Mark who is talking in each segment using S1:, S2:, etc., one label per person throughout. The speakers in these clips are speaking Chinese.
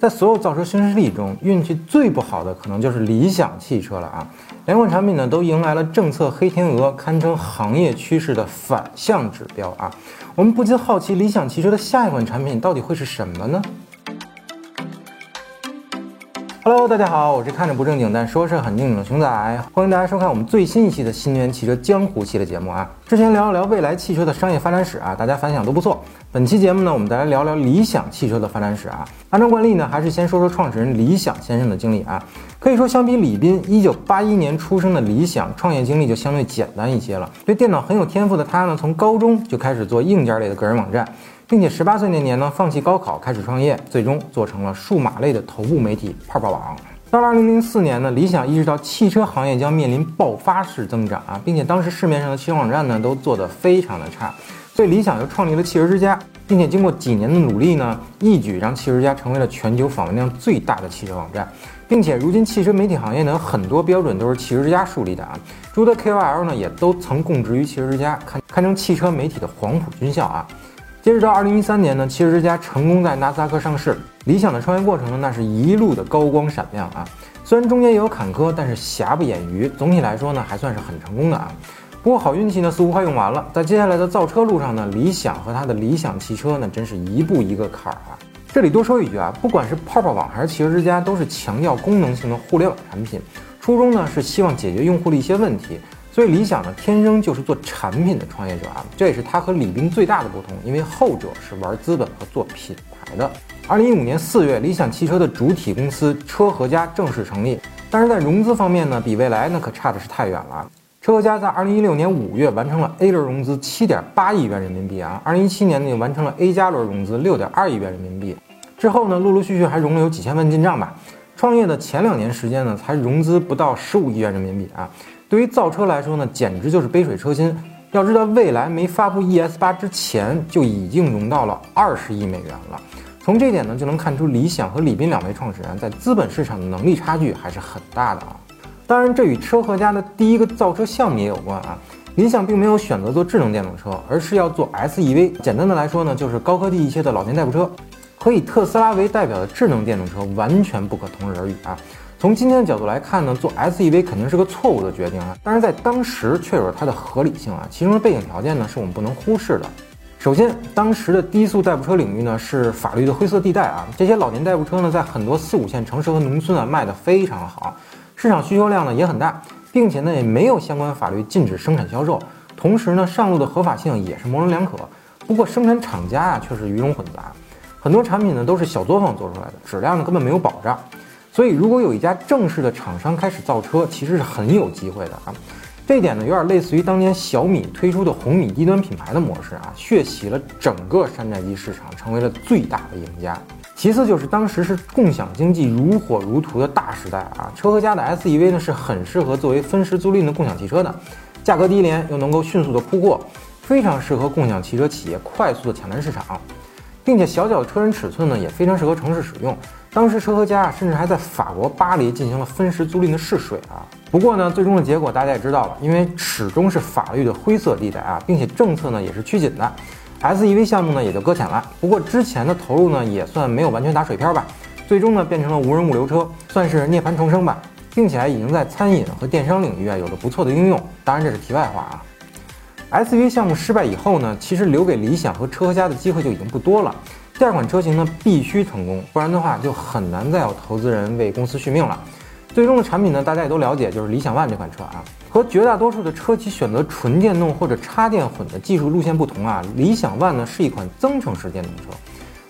S1: 在所有造车新势力中，运气最不好的可能就是理想汽车了啊！两款产品呢都迎来了政策黑天鹅，堪称行业趋势的反向指标啊！我们不禁好奇，理想汽车的下一款产品到底会是什么呢？Hello，大家好，我是看着不正经但说事很正经的熊仔，欢迎大家收看我们最新一期的新能源汽车江湖系列节目啊。之前聊了聊未来汽车的商业发展史啊，大家反响都不错。本期节目呢，我们再来聊聊理想汽车的发展史啊。按照惯例呢，还是先说说创始人李想先生的经历啊。可以说，相比李斌1981年出生的理想，创业经历就相对简单一些了。对电脑很有天赋的他呢，从高中就开始做硬件类的个人网站。并且十八岁那年呢，放弃高考开始创业，最终做成了数码类的头部媒体泡泡网。到了二零零四年呢，理想意识到汽车行业将面临爆发式增长啊，并且当时市面上的汽车网站呢都做得非常的差，所以理想又创立了汽车之家，并且经过几年的努力呢，一举让汽车之家成为了全球访问量最大的汽车网站，并且如今汽车媒体行业呢有很多标准都是汽车之家树立的啊，诸多 KOL 呢也都曾供职于汽车之家，堪堪称汽车媒体的黄埔军校啊。截止到二零一三年呢，汽车之家成功在纳斯达克上市。理想的创业过程呢，那是一路的高光闪亮啊。虽然中间也有坎坷，但是瑕不掩瑜。总体来说呢，还算是很成功的啊。不过好运气呢，似乎快用完了。在接下来的造车路上呢，理想和他的理想汽车呢，真是一步一个坎儿啊。这里多说一句啊，不管是泡泡网还是汽车之家，都是强调功能性的互联网产品，初衷呢是希望解决用户的一些问题。所以理想呢，天生就是做产品的创业者啊，这也是他和李斌最大的不同，因为后者是玩资本和做品牌的。二零一五年四月，理想汽车的主体公司车和家正式成立，但是在融资方面呢，比未来那可差的是太远了。车和家在二零一六年五月完成了 A 轮融资七点八亿元人民币啊，二零一七年呢又完成了 A 加轮融资六点二亿元人民币，之后呢陆陆续续还融了有几千万进账吧。创业的前两年时间呢，才融资不到十五亿元人民币啊。对于造车来说呢，简直就是杯水车薪。要知道，蔚来没发布 ES 八之前就已经融到了二十亿美元了。从这点呢，就能看出理想和李斌两位创始人在资本市场的能力差距还是很大的啊。当然，这与车和家的第一个造车项目也有关啊。理想并没有选择做智能电动车，而是要做 SEV。简单的来说呢，就是高科技一些的老年代步车，和以特斯拉为代表的智能电动车完全不可同日而语啊。从今天的角度来看呢，做 SEV 肯定是个错误的决定啊，但是在当时却有它的合理性啊。其中的背景条件呢，是我们不能忽视的。首先，当时的低速代步车领域呢，是法律的灰色地带啊。这些老年代步车呢，在很多四五线城市和农村啊，卖得非常好，市场需求量呢也很大，并且呢，也没有相关法律禁止生产销售。同时呢，上路的合法性也是模棱两可。不过，生产厂家啊，却是鱼龙混杂，很多产品呢，都是小作坊做出来的，质量呢，根本没有保障。所以，如果有一家正式的厂商开始造车，其实是很有机会的啊。这一点呢，有点类似于当年小米推出的红米低端品牌的模式啊，血洗了整个山寨机市场，成为了最大的赢家。其次就是当时是共享经济如火如荼的大时代啊，车和家的 SEV 呢是很适合作为分时租赁的共享汽车的，价格低廉又能够迅速的铺货，非常适合共享汽车企业快速的抢占市场，并且小小的车身尺寸呢也非常适合城市使用。当时车和家啊甚至还在法国巴黎进行了分时租赁的试水啊。不过呢，最终的结果大家也知道了，因为始终是法律的灰色地带啊，并且政策呢也是趋紧的，SEV 项目呢也就搁浅了。不过之前的投入呢也算没有完全打水漂吧，最终呢变成了无人物流车，算是涅槃重生吧，并且已经在餐饮和电商领域啊有了不错的应用。当然这是题外话啊。SUV 项目失败以后呢，其实留给理想和车和家的机会就已经不多了。第二款车型呢必须成功，不然的话就很难再有投资人为公司续命了。最终的产品呢，大家也都了解，就是理想 ONE 这款车啊。和绝大多数的车企选择纯电动或者插电混的技术路线不同啊，理想 ONE 呢是一款增程式电动车，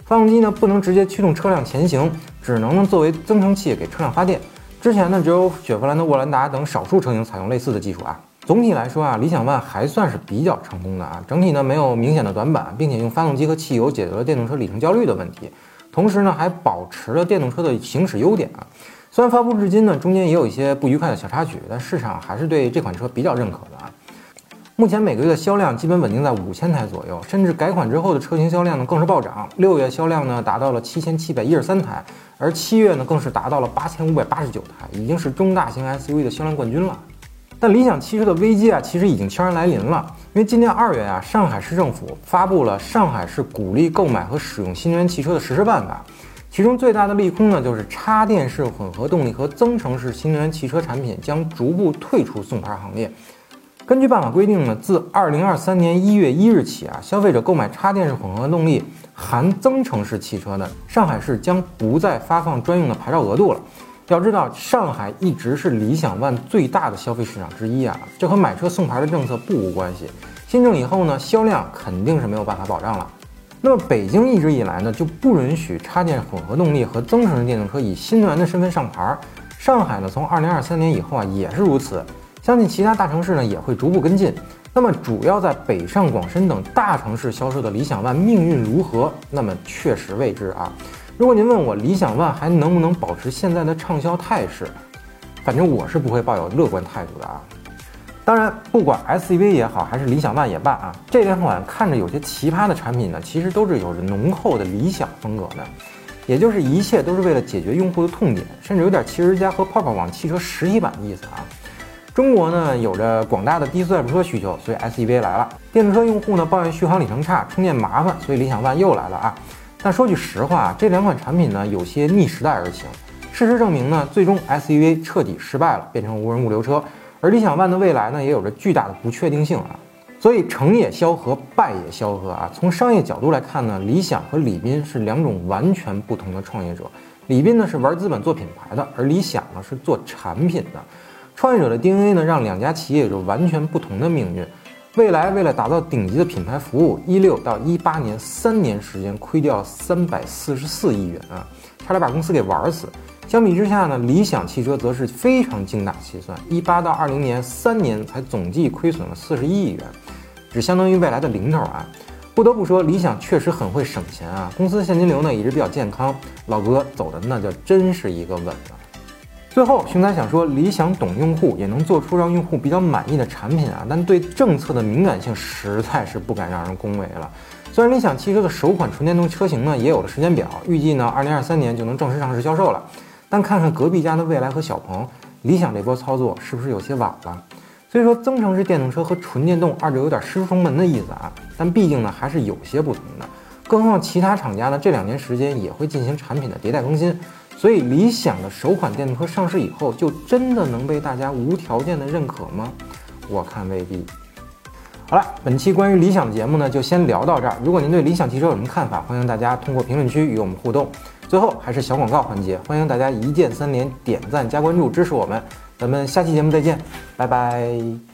S1: 发动机呢不能直接驱动车辆前行，只能呢作为增程器给车辆发电。之前呢只有雪佛兰的沃兰达等少数车型采用类似的技术啊。总体来说啊，理想 ONE 还算是比较成功的啊，整体呢没有明显的短板，并且用发动机和汽油解决了电动车里程焦虑的问题，同时呢还保持了电动车的行驶优点啊。虽然发布至今呢中间也有一些不愉快的小插曲，但市场还是对这款车比较认可的啊。目前每个月的销量基本稳定在五千台左右，甚至改款之后的车型销量呢更是暴涨，六月销量呢达到了七千七百一十三台，而七月呢更是达到了八千五百八十九台，已经是中大型 SUV 的销量冠军了。但理想汽车的危机啊，其实已经悄然来临了。因为今年二月啊，上海市政府发布了《上海市鼓励购买和使用新能源汽车的实施办法》，其中最大的利空呢，就是插电式混合动力和增程式新能源汽车产品将逐步退出送牌行列。根据办法规定呢，自二零二三年一月一日起啊，消费者购买插电式混合动力含增程式汽车呢，上海市将不再发放专用的牌照额度了。要知道，上海一直是理想 ONE 最大的消费市场之一啊，这和买车送牌的政策不无关系。新政以后呢，销量肯定是没有办法保障了。那么北京一直以来呢，就不允许插电混合动力和增程式电动车以新能源的身份上牌。上海呢，从二零二三年以后啊，也是如此。相信其他大城市呢也会逐步跟进。那么主要在北上广深等大城市销售的理想 ONE 命运如何？那么确实未知啊。如果您问我理想 ONE 还能不能保持现在的畅销态势，反正我是不会抱有乐观态度的啊。当然，不管 SUV 也好，还是理想 ONE 也罢啊，这两款看着有些奇葩的产品呢，其实都是有着浓厚的理想风格的，也就是一切都是为了解决用户的痛点，甚至有点汽车之家和泡泡网汽车实体版的意思啊。中国呢有着广大的低速代步车需求，所以 SUV 来了。电动车用户呢抱怨续航里程差、充电麻烦，所以理想 ONE 又来了啊。但说句实话，这两款产品呢有些逆时代而行。事实证明呢，最终 SUV 彻底失败了，变成无人物流车。而理想 ONE 的未来呢也有着巨大的不确定性啊。所以成也萧何，败也萧何啊。从商业角度来看呢，理想和李斌是两种完全不同的创业者。李斌呢是玩资本做品牌的，而理想呢是做产品的。创业者的 DNA 呢，让两家企业有着完全不同的命运。未来为了打造顶级的品牌服务，一六到一八年三年时间亏掉了三百四十四亿元啊，差点把公司给玩死。相比之下呢，理想汽车则是非常精打细算，一八到二零年三年才总计亏损了四十一亿元，只相当于未来的零头啊。不得不说，理想确实很会省钱啊，公司现金流呢一直比较健康，老哥走的那叫真是一个稳啊。最后，熊仔想说，理想懂用户，也能做出让用户比较满意的产品啊，但对政策的敏感性实在是不敢让人恭维了。虽然理想汽车的首款纯电动车型呢也有了时间表，预计呢二零二三年就能正式上市销售了，但看看隔壁家的蔚来和小鹏，理想这波操作是不是有些晚了？所以说，增程式电动车和纯电动二者有点师出同门的意思啊，但毕竟呢还是有些不同的。更何况其他厂家呢这两年时间也会进行产品的迭代更新。所以，理想的首款电动车上市以后，就真的能被大家无条件的认可吗？我看未必。好了，本期关于理想的节目呢，就先聊到这儿。如果您对理想汽车有什么看法，欢迎大家通过评论区与我们互动。最后还是小广告环节，欢迎大家一键三连、点赞加关注支持我们。咱们下期节目再见，拜拜。